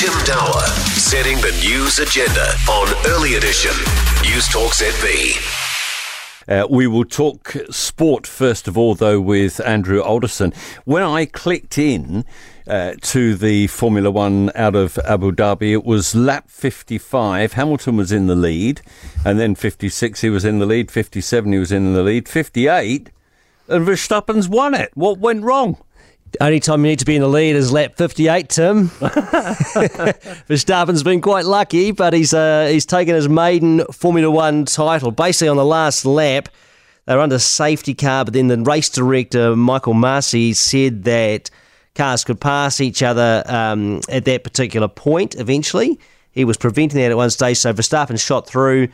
Tim Dower, setting the news agenda on Early Edition. News Talk ZB. Uh, we will talk sport first of all, though, with Andrew Alderson. When I clicked in uh, to the Formula One out of Abu Dhabi, it was lap 55. Hamilton was in the lead, and then 56 he was in the lead, 57 he was in the lead, 58, and Verstappen's won it. What went wrong? Only time you need to be in the lead is lap 58, Tim. Verstappen's been quite lucky, but he's uh, he's taken his maiden Formula One title basically on the last lap. They were under safety car, but then the race director, Michael Masi, said that cars could pass each other um, at that particular point eventually. He was preventing that at one stage, so Verstappen shot through,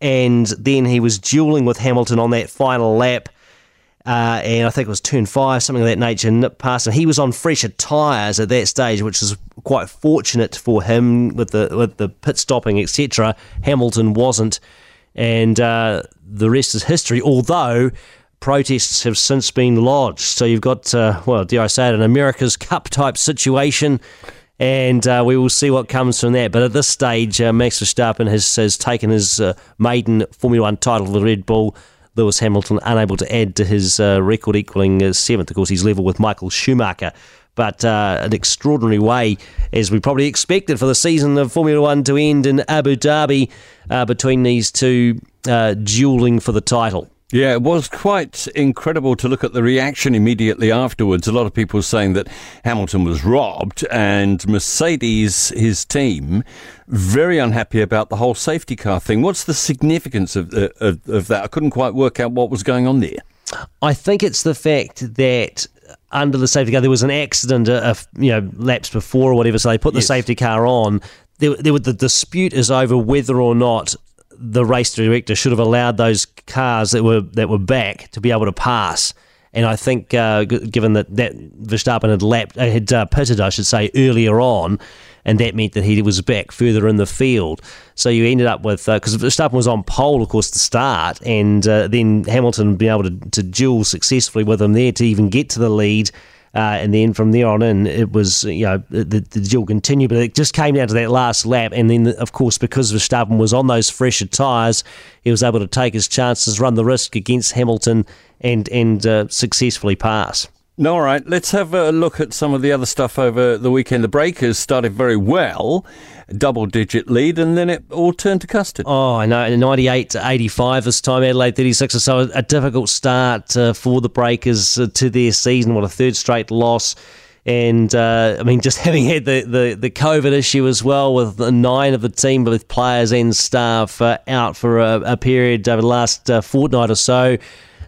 and then he was dueling with Hamilton on that final lap uh, and I think it was turn five, something of that nature, nipped past, and he was on fresher tyres at that stage, which was quite fortunate for him with the with the pit stopping, etc. Hamilton wasn't, and uh, the rest is history. Although protests have since been lodged, so you've got uh, well, dare I say it, an America's Cup type situation. And uh, we will see what comes from that. But at this stage, uh, Max Verstappen has, has taken his uh, maiden Formula One title the Red Bull Lewis Hamilton unable to add to his uh, record equaling uh, seventh. Of course, he's level with Michael Schumacher. But uh, an extraordinary way, as we probably expected, for the season of Formula One to end in Abu Dhabi uh, between these two uh, dueling for the title. Yeah, it was quite incredible to look at the reaction immediately afterwards. A lot of people saying that Hamilton was robbed, and Mercedes, his team, very unhappy about the whole safety car thing. What's the significance of, uh, of, of that? I couldn't quite work out what was going on there. I think it's the fact that under the safety car there was an accident, a, a you know, laps before or whatever, so they put the yes. safety car on. There, there, the dispute is over whether or not the race director should have allowed those cars that were that were back to be able to pass. And I think, uh, given that, that Verstappen had lapped, uh, had uh, pitted, I should say, earlier on, and that meant that he was back further in the field. So you ended up with because uh, Verstappen was on pole, of course, to start, and uh, then Hamilton being able to, to duel successfully with him there to even get to the lead. Uh, and then from there on in, it was, you know, the, the duel continued, but it just came down to that last lap. And then, of course, because Verstappen was on those fresher tyres, he was able to take his chances, run the risk against Hamilton, and, and uh, successfully pass. No, all right, let's have a look at some of the other stuff over the weekend. The Breakers started very well, double digit lead, and then it all turned to custard. Oh, I know, 98 to 85 this time, Adelaide 36 or so. A difficult start uh, for the Breakers uh, to their season. What a third straight loss. And uh, I mean, just having had the, the, the COVID issue as well, with nine of the team, with players and staff uh, out for a, a, period over the last uh, fortnight or so.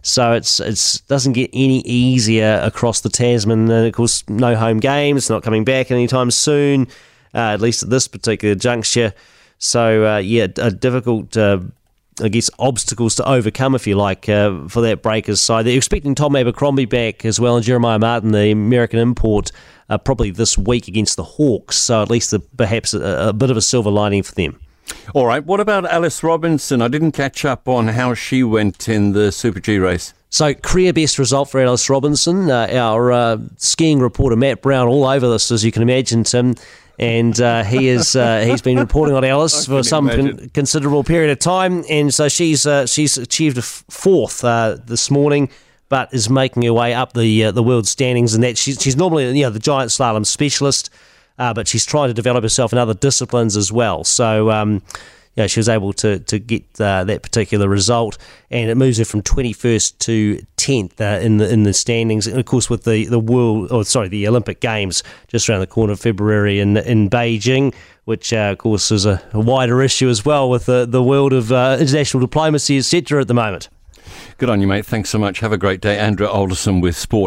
So it's it's doesn't get any easier across the Tasman. And of course, no home games, not coming back anytime soon, uh, at least at this particular juncture. So uh, yeah, a difficult. Uh, I guess obstacles to overcome, if you like, uh, for that Breakers side. They're expecting Tom Abercrombie back as well, and Jeremiah Martin, the American import, uh, probably this week against the Hawks. So at least perhaps a, a bit of a silver lining for them. All right. What about Alice Robinson? I didn't catch up on how she went in the Super G race. So, career best result for Alice Robinson. Uh, our uh, skiing reporter Matt Brown all over this, as you can imagine, Tim. And uh, he is uh, he's been reporting on Alice for some con- considerable period of time, and so she's uh, she's achieved a f- fourth uh, this morning, but is making her way up the the world standings. And that she's she's normally you know the giant slalom specialist uh, but she's trying to develop herself in other disciplines as well. So. Um, yeah, she was able to to get uh, that particular result, and it moves her from 21st to 10th uh, in the in the standings. And of course, with the the world, or sorry, the Olympic Games just around the corner of February in in Beijing, which uh, of course is a, a, wider issue as well with the the world of uh, international diplomacy, etc. At the moment. Good on you, mate. Thanks so much. Have a great day, Andrew Alderson with Sport.